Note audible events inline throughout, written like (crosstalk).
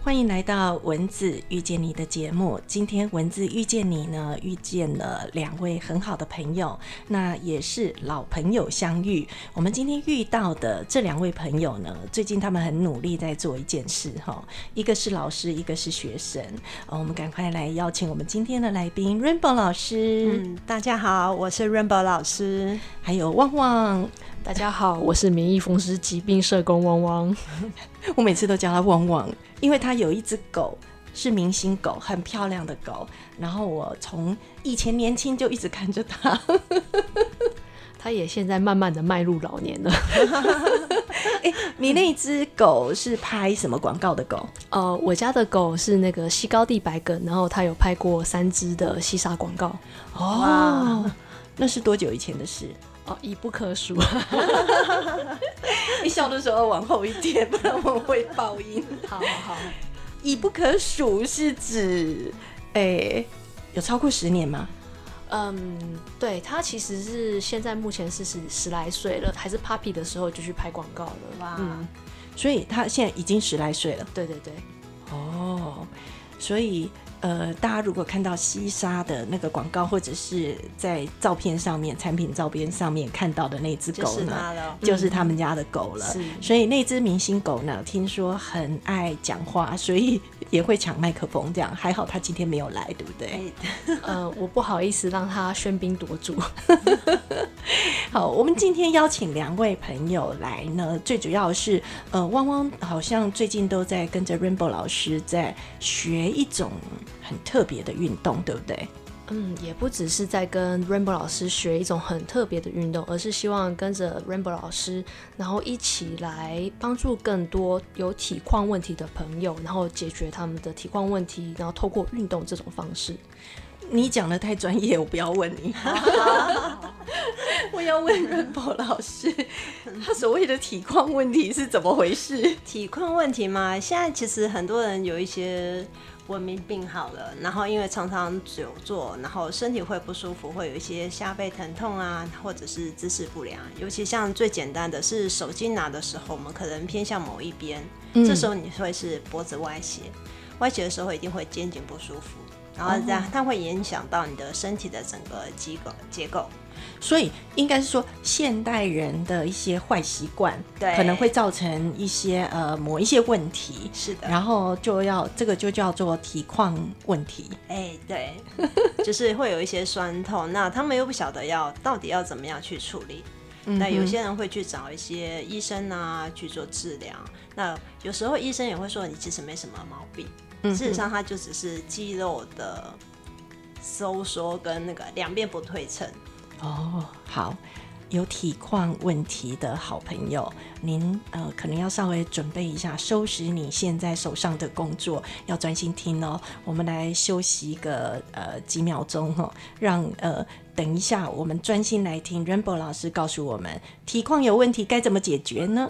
欢迎来到文字遇见你的节目。今天文字遇见你呢，遇见了两位很好的朋友，那也是老朋友相遇。我们今天遇到的这两位朋友呢，最近他们很努力在做一件事哈，一个是老师，一个是学生。呃，我们赶快来邀请我们今天的来宾 Rainbow 老师。嗯，(laughs) 大家好，我是 Rainbow 老师，还有旺旺。大家好，我是免疫风湿疾病社工汪汪。(laughs) 我每次都叫他旺旺，因为他有一只狗是明星狗，很漂亮的狗。然后我从以前年轻就一直看着他，(laughs) 他也现在慢慢的迈入老年了。(laughs) 哎，你那只狗是拍什么广告的狗？呃，我家的狗是那个西高地白梗，然后他有拍过三只的西沙广告。哦，那是多久以前的事？哦，已不可数。(laughs) 你笑的时候往后一点，不然我会爆音。好好，已不可数是指，哎，有超过十年吗？嗯，对，他其实是现在目前是十十来岁了，还是 puppy 的时候就去拍广告了。哇，嗯，所以他现在已经十来岁了。对对对，哦，所以。呃，大家如果看到西沙的那个广告，或者是在照片上面、产品照片上面看到的那只狗呢，就是他们家的狗了。所以那只明星狗呢，听说很爱讲话，所以也会抢麦克风。这样还好，他今天没有来，对不对？呃，(laughs) 我不好意思让他喧宾夺主。(laughs) 好，我们今天邀请两位朋友来呢，最主要是呃，汪汪好像最近都在跟着 Rainbow 老师在学一种。很特别的运动，对不对？嗯，也不只是在跟 Rainbow 老师学一种很特别的运动，而是希望跟着 Rainbow 老师，然后一起来帮助更多有体况问题的朋友，然后解决他们的体况问题，然后透过运动这种方式。你讲的太专业，我不要问你。(laughs) 我要问 Rainbow 老师，他所谓的体况问题是怎么回事？体况问题嘛，现在其实很多人有一些。文明病好了，然后因为常常久坐，然后身体会不舒服，会有一些下背疼痛啊，或者是姿势不良。尤其像最简单的是手机拿的时候，我们可能偏向某一边，这时候你会是脖子歪斜，歪斜的时候一定会肩颈不舒服，然后这样它会影响到你的身体的整个机构结构。所以应该是说，现代人的一些坏习惯，对，可能会造成一些呃某一些问题，是的。然后就要这个就叫做体况问题。哎，对，(laughs) 就是会有一些酸痛，那他们又不晓得要到底要怎么样去处理。那有些人会去找一些医生啊去做治疗。那有时候医生也会说你其实没什么毛病，事实上它就只是肌肉的收缩跟那个两边不对称。哦，好，有体况问题的好朋友，您呃可能要稍微准备一下，收拾你现在手上的工作，要专心听哦。我们来休息一个呃几秒钟哦，让呃等一下我们专心来听 Rainbow 老师告诉我们，体况有问题该怎么解决呢？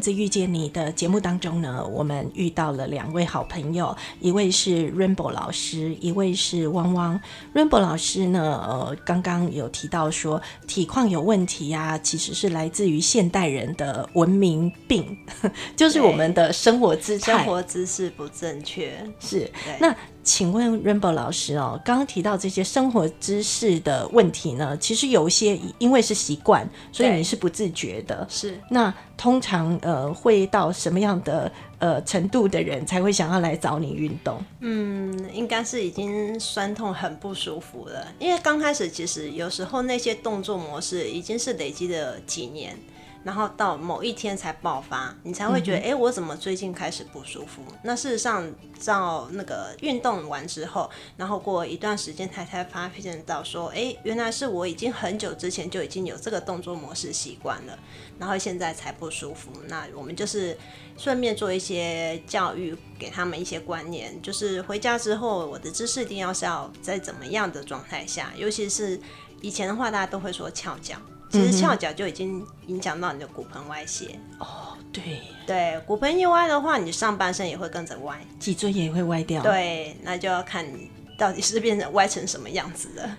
文字遇见你的节目当中呢，我们遇到了两位好朋友，一位是 Rainbow 老师，一位是汪汪。Rainbow 老师呢，呃，刚刚有提到说体况有问题呀，其实是来自于现代人的文明病，(laughs) 就是我们的生活姿生活姿势不正确。是，那。请问 Rainbow 老师哦，刚刚提到这些生活知识的问题呢，其实有一些因为是习惯，所以你是不自觉的。是，那通常呃会到什么样的呃程度的人才会想要来找你运动？嗯，应该是已经酸痛很不舒服了，因为刚开始其实有时候那些动作模式已经是累积了几年。然后到某一天才爆发，你才会觉得，哎，我怎么最近开始不舒服？那事实上，到那个运动完之后，然后过一段时间才才发现到说，哎，原来是我已经很久之前就已经有这个动作模式习惯了，然后现在才不舒服。那我们就是顺便做一些教育，给他们一些观念，就是回家之后，我的姿势一定要是要在怎么样的状态下，尤其是。以前的话，大家都会说翘脚，其实翘脚就已经影响到你的骨盆歪斜。哦，对，对，骨盆一歪的话，你上半身也会跟着歪。脊椎也会歪掉。，对，那就要看你到底是变成歪成什么样子了。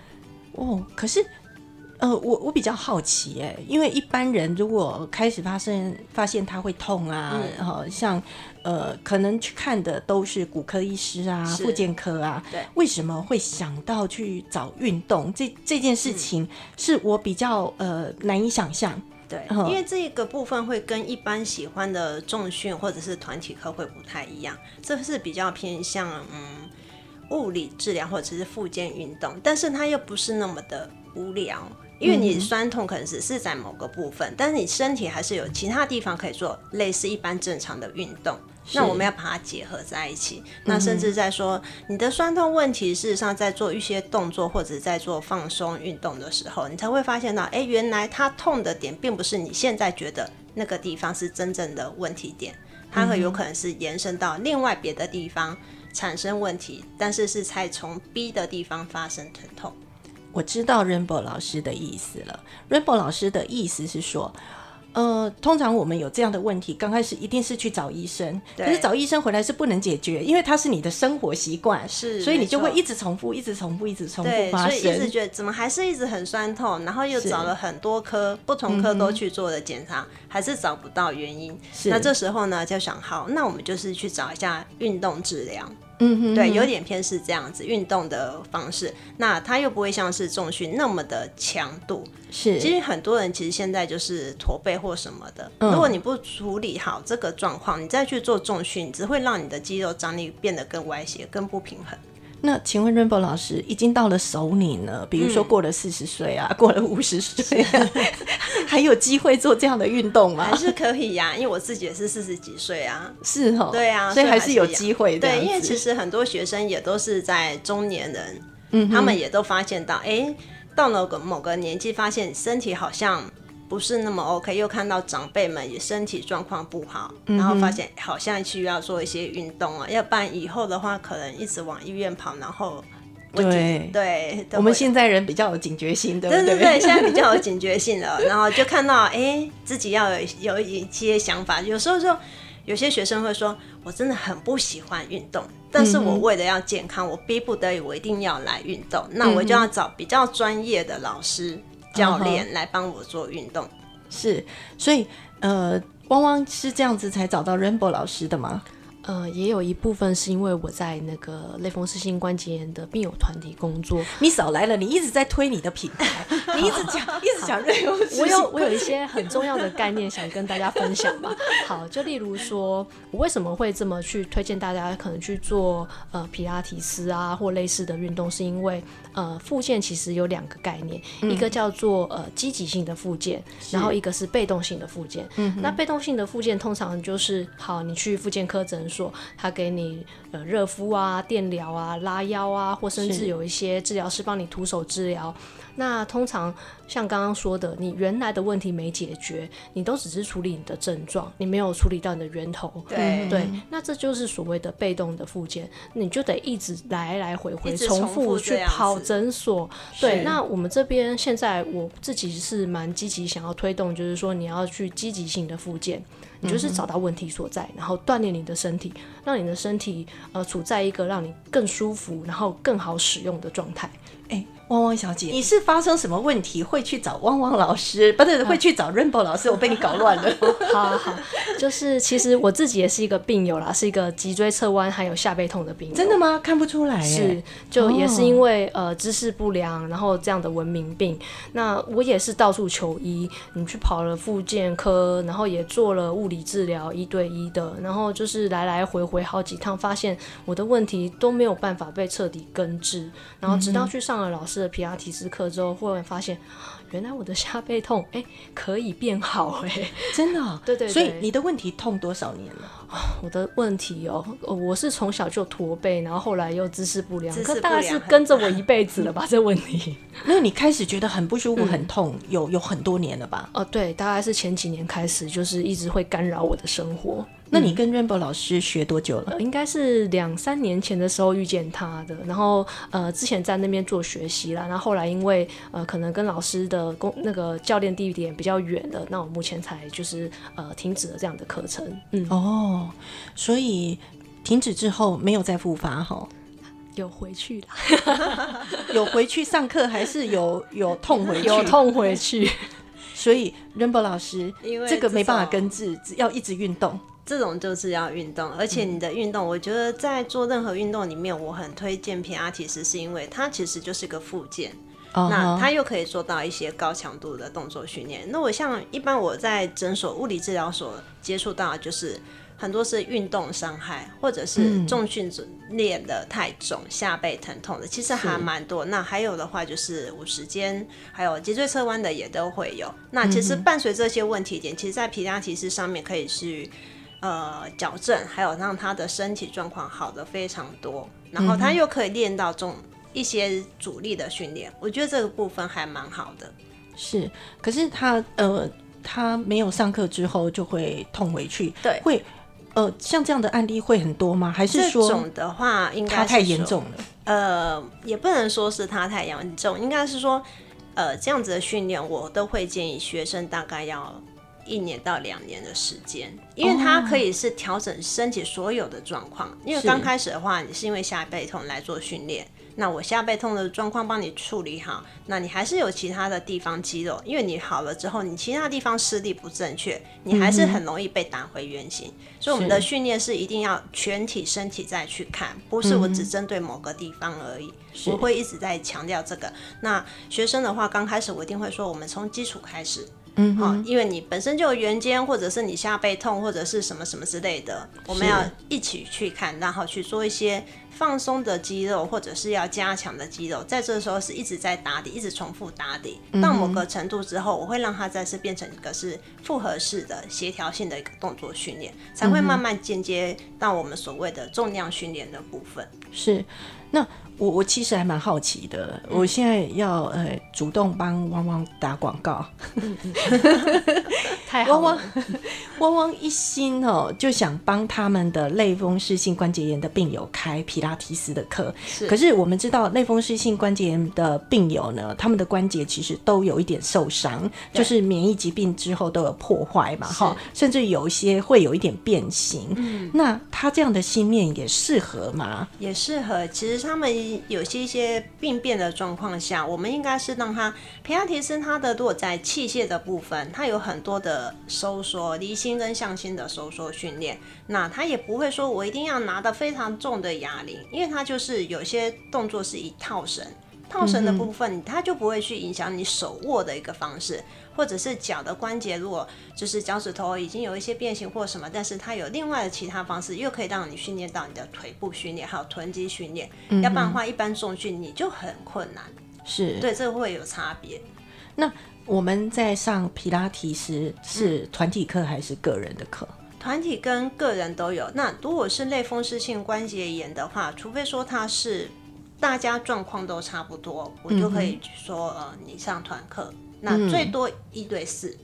哦，可是。呃，我我比较好奇哎，因为一般人如果开始发生发现他会痛啊，然后像呃，可能去看的都是骨科医师啊、是复健科啊，对为什么会想到去找运动？这这件事情是我比较呃难以想象。对，嗯因为这个部分会跟一般喜欢的重训或者是团体课会不太一样，这是比较偏向嗯物理治疗或者是复健运动，但是它又不是那么的无聊。因为你酸痛可能只是在某个部分，但是你身体还是有其他地方可以做类似一般正常的运动。那我们要把它结合在一起。那甚至在说你的酸痛问题，事实上在做一些动作或者在做放松运动的时候，你才会发现到，哎，原来它痛的点并不是你现在觉得那个地方是真正的问题点，它很有可能是延伸到另外别的地方产生问题，但是是才从 B 的地方发生疼痛。我知道 Rainbow 老师的意思了。Rainbow 老师的意思是说，呃，通常我们有这样的问题，刚开始一定是去找医生，可是找医生回来是不能解决，因为它是你的生活习惯，是所以你就会一直重复，一直重复，一直重复发生所以一直。觉得怎么还是一直很酸痛，然后又找了很多科不同科都去做了检查，还是找不到原因。那这时候呢，就想好，那我们就是去找一下运动治疗。嗯哼，对，有点偏是这样子运动的方式，那它又不会像是重训那么的强度。是其实很多人其实现在就是驼背或什么的，嗯如果你不处理好这个状况，你再去做重训，只会让你的肌肉张力变得更歪斜、更不平衡。那请问 Rainbow 老师，已经到了首领了，比如说过了四十岁啊，过了五十岁啊，(laughs) 还有机会做这样的运动吗还？是可以呀、因为我自己也是四十几岁啊。是哦，对啊，所以还是是有机会的。对，因为其实很多学生也都是在中年人，嗯他们也都发现到，哎，到了个某个年纪，发现身体好像不是那么 OK，又看到长辈们也身体状况不好，嗯然后发现好像需要做一些运动啊，要不然以后的话，可能一直往医院跑，然后对对，我们现在人比较有警觉性，对不对？对对对，现在比较有警觉性了，(laughs) 然后就看到哎、自己要有有一些想法。有时候就有些学生会说，我真的很不喜欢运动，但是我为了要健康，我逼不得已，我一定要来运动，那我就要找比较专业的老师、教练来帮我做运动。是，所以呃，汪汪是这样子才找到 Rainbow 老师的吗？呃，也有一部分是因为我在那个类风湿性关节炎的病友团体工作，你少来了，你一直在推你的品牌，(laughs) 你一直讲，(laughs) 一直讲类风湿我有我有一些很重要的概念想跟大家分享吧。(laughs) 好，就例如说，我为什么会这么去推荐大家可能去做呃皮拉提斯啊或类似的运动，是因为呃复健其实有两个概念，一个叫做呃积极性的复健，然后一个是被动性的复健。那被动性的复健通常就是好，你去复健科诊所，他给你呃热敷啊、电疗啊、拉腰啊，或甚至有一些治疗师帮你徒手治疗。那通常像刚刚说的，你原来的问题没解决，你都只是处理你的症状，你没有处理到你的源头。对对，那这就是所谓的被动的复健，你就得一直来来回回重复复去跑诊所。对，那我们这边现在我自己是蛮积极想要推动，就是说你要去积极性的复健，你就是找到问题所在，然后锻炼你的身体，让你的身体呃处在一个让你更舒服，然后更好使用的状态。哎，汪汪小姐，你是发生什么问题会去找汪汪老师？不是，会去找 Rainbow 老师？我被你搞乱了。(laughs) 好好好，就是其实我自己也是一个病友啦，是一个脊椎侧弯还有下背痛的病友。真的吗？看不出来。是，就也是因为、呃姿势不良，然后这样的文明病。那我也是到处求医，你去跑了复健科，然后也做了物理治疗一对一的，然后就是来来回回好几趟，发现我的问题都没有办法被彻底根治。然后直到去上了老师的皮拉提斯课之后，忽然发现。原来我的下背痛，哎、可以变好、哎，真的 (laughs) 哦、对对对所以你的问题痛多少年了？我的问题哦，呃我是从小就驼背，然后后来又姿势不良，可大概是跟着我一辈子了吧？(laughs) 这问题。(laughs) 那你开始觉得很不舒服、很痛，有有很多年了吧？哦，对，大概是前几年开始，就是一直会干扰我的生活。那你跟 Rainbow 老师学多久了？呃应该是两三年前的时候遇见他的，然后呃之前在那边做学习啦，然后后来因为呃可能跟老师的工那个教练地点比较远了，那我目前才就是呃停止了这样的课程。嗯，哦，所以停止之后没有再复发哈？有回去啦，(laughs) 有回去上课还是有有痛回去？有痛回去。(laughs) 所以 Rainbow 老师，因为这个没办法根治，只要一直运动。这种就是要运动，而且你的运动，我觉得在做任何运动里面，我很推荐皮拉提斯，是因为它其实就是个附件。哦那它又可以做到一些高强度的动作训练。那我像一般我在诊所物理治疗所接触到，就是很多是运动伤害，或者是重训练的太重、下背疼痛的，其实还蛮多。那还有的话就是五十肩，还有脊椎侧弯的也都会有。那其实伴随这些问题点，其实在皮拉提斯上面可以去。呃，矫正还有让他的身体状况好的非常多，然后他又可以练到重一些阻力的训练，我觉得这个部分还蛮好的。是，可是他呃，他没有上课之后就会痛回去，对会呃，像这样的案例会很多吗？还是说这说种的话，应该他太严重了？呃，也不能说是他太严重，应该是说，呃，这样子的训练，我都会建议学生大概要一年到两年的时间，因为它可以是调整身体所有的状况。因为刚开始的话，你是因为下背痛来做训练，那我下背痛的状况帮你处理好，那你还是有其他的地方肌肉，因为你好了之后，你其他地方施力不正确，你还是很容易被打回原形。所以我们的训练是一定要全体身体再去看，不是我只针对某个地方而已。我会一直在强调这个。那学生的话，刚开始我一定会说，我们从基础开始。嗯，好，因为你本身就有圆肩，或者是你下背痛，或者是什么什么之类的，我们要一起去看，然后去做一些放松的肌肉，或者是要加强的肌肉，在这时候是一直在打底，一直重复打底，到某个程度之后，我会让它再次变成一个是复合式的协调性的一个动作训练，才会慢慢间接到我们所谓的重量训练的部分。是，那我我其实还蛮好奇的，我现在要呃主动帮汪汪打广告，(laughs) 太好汪了汪，(laughs) 汪汪一心哦就想帮他们的类风湿性关节炎的病友开皮拉提斯的课。可是我们知道类风湿性关节炎的病友呢，他们的关节其实都有一点受伤，就是免疫疾病之后都有破坏嘛，哈，甚至有一些会有一点变形。嗯那他这样的心面也适合吗？也适合。其实他们有些一些病变的状况下，我们应该是让他皮拉提斯他的如果在器械的部分，它有很多的收缩、离心跟向心的收缩训练。那他也不会说我一定要拿的非常重的哑铃，因为它就是有些动作是以套绳。套绳的部分，它就不会去影响你手握的一个方式，或者是脚的关节，如果就是脚趾头已经有一些变形或什么，但是它有另外的其他方式，又可以让你训练到你的腿部训练，还有臀肌训练。要不然的话，一般重训你就很困难。是对，这个会有差别。那我们在上皮拉提时是团体课还是个人的课？团体跟个人都有。那如果是类风湿性关节炎的话，除非说它是大家状况都差不多，我就可以说呃，你上团课，那最多一对四。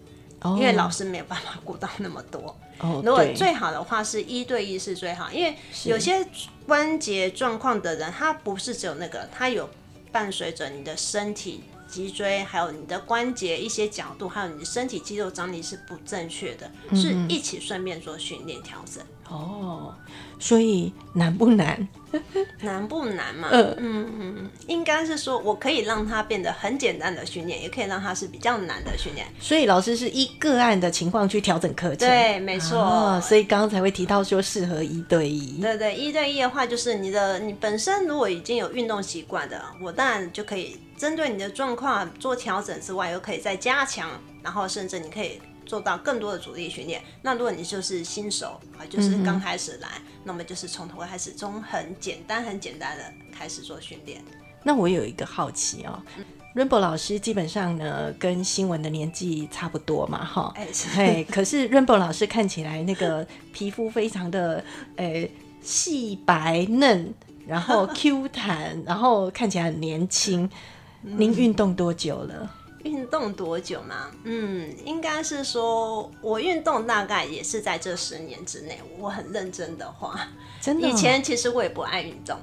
因为老师没有办法顾到那么多。哦，如果最好的话是一对一是最好，因为有些关节状况的人，他不是只有那个，他有伴随着你的身体。脊椎还有你的关节一些角度，还有你的身体肌肉张力是不正确的，是一起顺便做训练调整。哦，所以难不难？(laughs) 难不难嘛？嗯嗯嗯，应该是说我可以让它变得很简单的训练，也可以让它是比较难的训练。所以老师是一个案的情况去调整课程。对，没错。哦，所以刚刚才会提到说适合一对一。对对，一对一的话，就是你的你本身如果已经有运动习惯的，我当然就可以针对你的状况做调整之外，又可以再加强，然后甚至你可以做到更多的阻力训练。那如果你就是新手啊，就是刚开始来，那么就是从头开始，从很简单很简单的开始做训练。那我有一个好奇哦。Rainbow 老师基本上呢跟新闻的年纪差不多嘛，哈，哎是，可是 Rainbow 老师看起来那个皮肤非常的诶细白嫩，然后 Q 弹，然后看起来很年轻。您运动多久了？运动多久吗？嗯，应该是说我运动大概也是在这十年之内。我很认真的话，真的哦、以前其实我也不爱运动，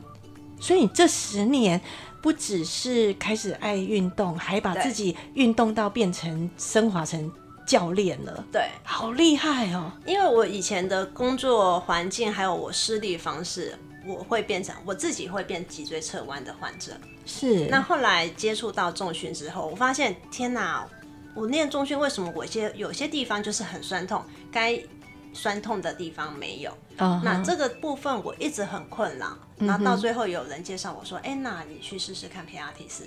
所以你这十年不只是开始爱运动，还把自己运动到变成升华成教练了，对，好厉害哦！因为我以前的工作环境还有我施力方式，我会变成我自己会变脊椎侧弯的患者。是，那后来接触到重训之后，我发现天哪，我练重训为什么我些有些地方就是很酸痛，该酸痛的地方没有？那这个部分我一直很困扰。嗯然后到最后有人介绍我说：“哎、那你去试试看皮拉提斯。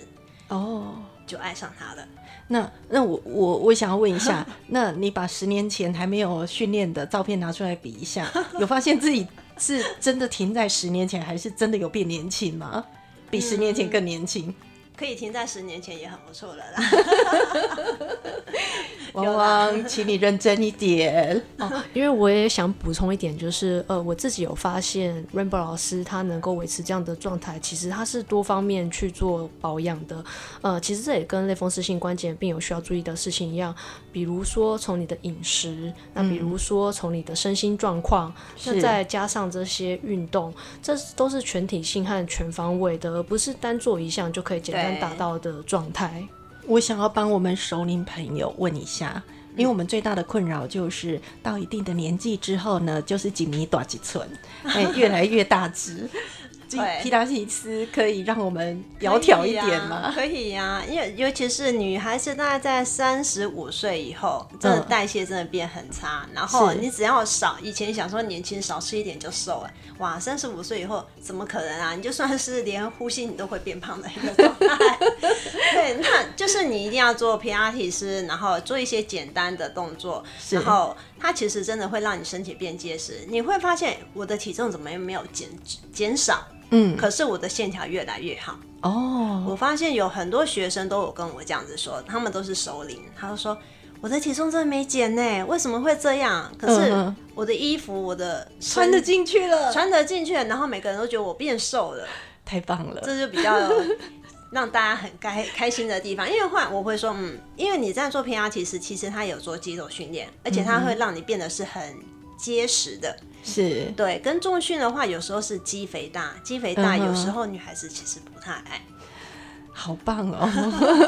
哦。”就爱上他了。那那我我我想要问一下，(laughs) 那你把十年前还没有训练的照片拿出来比一下，有发现自己是真的停在十年前，还是真的有变年轻吗？比十年前更年轻？可以停在十年前也很不错了啦。(laughs) 汪汪，请你认真一点。(laughs) 哦，因为我也想补充一点，就是呃，我自己有发现 Rainbow 老师他能够维持这样的状态，其实他是多方面去做保养的。呃，其实这也跟类风湿性关节病有需要注意的事情一样，比如说从你的饮食，那比如说从你的身心状况，那是再加上这些运动，这都是全体性和全方位的，而不是单做一项就可以简单对达到的状态。我想要帮我们熟龄朋友问一下，因为我们最大的困扰就是到一定的年纪之后呢，就是几米短几寸，哎，越来越大只。(laughs) 皮拉提斯可以让我们窈窕一点吗？可以呀、因为尤其是女孩子，大概在三十五岁以后，真的嗯代谢真的变很差。然后你只要少，以前想说年轻少吃一点就瘦了，哇，三十五岁以后怎么可能啊？你就算是连呼吸你都会变胖的一个状态。(laughs) 对，那就是你一定要做皮拉提斯，然后做一些简单的动作，然后它其实真的会让你身体变结实。你会发现我的体重怎么没有减减少，嗯，可是我的线条越来越好。哦，我发现有很多学生都有跟我这样子说，他们都是熟龄，他就说我的体重真的没减呢，为什么会这样？可是我的衣服，我的身穿得进去了，穿得进去，然后每个人都觉得我变瘦了，太棒了。这就比较让大家很开开心的地方。因为话我会说，嗯，因为你在做 PR，其实，其实它有做肌肉训练，而且它会让你变得是很结实的。是，对，跟重训的话，有时候是肌肥大，肌肥大有时候女孩子其实不太爱。好棒哦！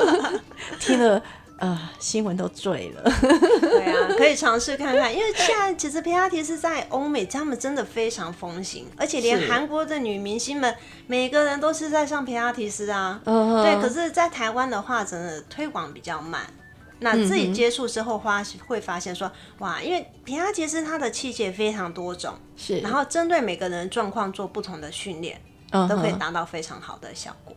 (laughs) 听了呃新闻都醉了。(laughs) 对啊，(laughs) 可以尝试看看，因为现在其实皮拉提是在欧美，他们真的非常风行，而且连是韩国的女明星们，每个人都是在上皮拉提斯啊。嗯对，可是，在台湾的话，真的推广比较慢。那自己接触之后发会发现说，哇，因为皮拉提斯它的器械非常多种，是，然后针对每个人的状况做不同的训练，嗯都可以哼达到非常好的效果。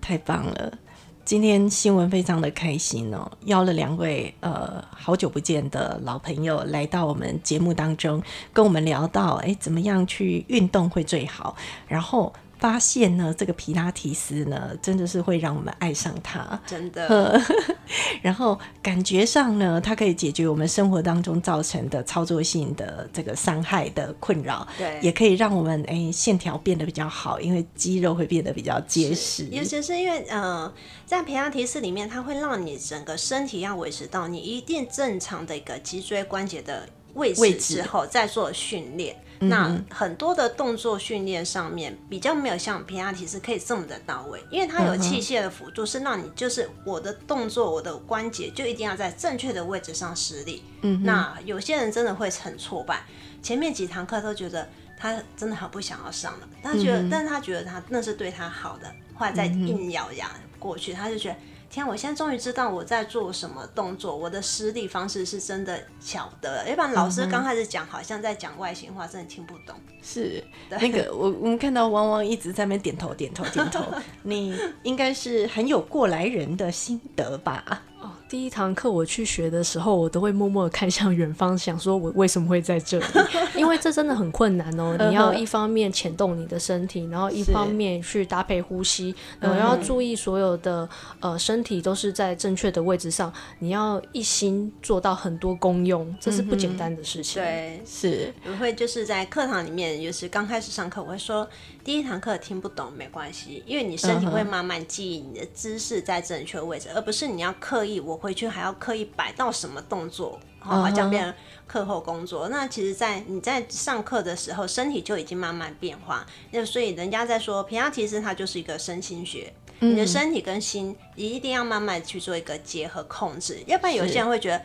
太棒了！今天新闻非常的开心哦，邀了两位呃好久不见的老朋友来到我们节目当中，跟我们聊到哎怎么样去运动会最好，然后发现呢这个皮拉提斯呢真的是会让我们爱上它，真的，(laughs) 然后感觉上呢它可以解决我们生活当中造成的操作性的这个伤害的困扰，对。也可以让我们哎线条变得比较好，因为肌肉会变得比较结实，尤其是因为呃，在皮拉提斯里面，它会让你整个身体要维持到你一定正常的一个脊椎关节的位置位置。之后，再做训练。那很多的动作训练上面比较没有像皮拉提是可以这么的到位，因为它有器械的辅助，是让你就是我的动作，我的关节就一定要在正确的位置上施力。嗯，那有些人真的会很挫败，前面几堂课都觉得他真的很不想要上了，他觉得，但是他觉得他那是对他好的，后来再硬咬牙过去，他就觉得。天啊，我现在终于知道我在做什么动作，我的施力方式是真的晓得了。要不然老师刚开始讲，好像在讲外形话，真的听不懂。是那个我我们看到汪汪一直在那边点头点头点头，(laughs) 你应该是很有过来人的心得吧？哦，第一堂课我去学的时候，我都会默默的看向远方，想说我为什么会在这里？(laughs) 因为这真的很困难哦。你要一方面牵动你的身体，然后一方面去搭配呼吸，然后要注意所有的呃身体都是在正确的位置上。你要一心做到很多功用，这是不简单的事情。对，是我会就是在课堂里面，有时刚开始上课，我会说第一堂课听不懂没关系，因为你身体会慢慢记忆你的姿势在正确位置，而不是你要刻意我。回去还要刻意摆到什么动作，好这样变成课后工作。那其实，在你在上课的时候，身体就已经慢慢变化。那所以人家在说平安提斯，它就是一个身心学。你的身体跟心一定要慢慢去做一个结合控制，要不然有些人会觉得，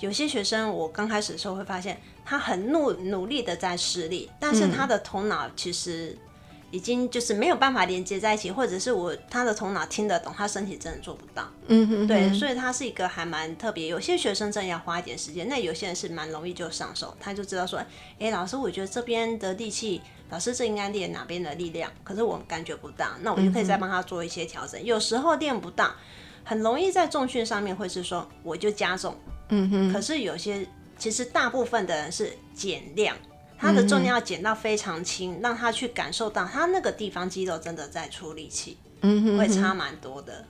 有些学生我刚开始的时候会发现，他很努努力的在施力，但是他的头脑其实。已经就是没有办法连接在一起，或者是我他的头脑听得懂，他身体真的做不到。嗯哼，对，所以他是一个还蛮特别。有些学生真的要花一点时间，那有些人是蛮容易就上手，他就知道说，哎，老师，我觉得这边的力气，老师这应该练哪边的力量，可是我感觉不到，那我就可以再帮他做一些调整。有时候练不到，很容易在重训上面会是说我就加重，嗯哼，可是有些其实大部分的人是减量。它的重量要减到非常轻，让他去感受到他那个地方肌肉真的在出力气，嗯，会差蛮多的。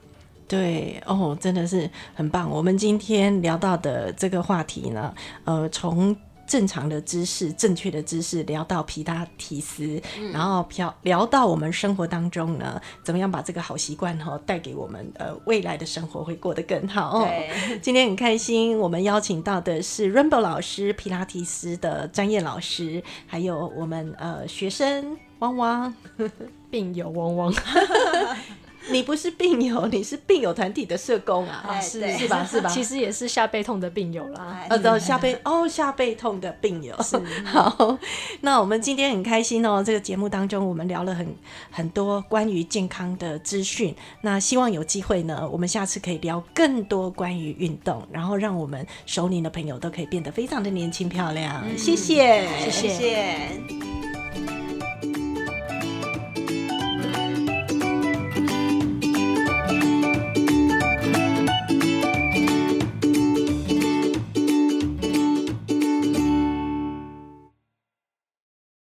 对，哦，真的是很棒。我们今天聊到的这个话题呢，呃，从。正常的知识，正确的知识，聊到皮拉提斯，然后聊聊到我们生活当中呢，怎么样把这个好习惯哈带给我们呃未来的生活会过得更好。对，(laughs) 今天很开心，我们邀请到的是 Rainbow 老师，皮拉提斯的专业老师，还有我们呃学生汪汪，(laughs) 病友汪汪。(laughs) 你不是病友，你是病友团体的社工啊，是是吧？是吧？(laughs) 其实也是下背痛的病友啦。呃，的下背哦，下背痛的病友。(laughs) 好，那我们今天很开心哦，这个节目当中我们聊了很很多关于健康的资讯。那希望有机会呢，我们下次可以聊更多关于运动，然后让我们熟龄的朋友都可以变得非常的年轻漂亮。谢谢，谢谢。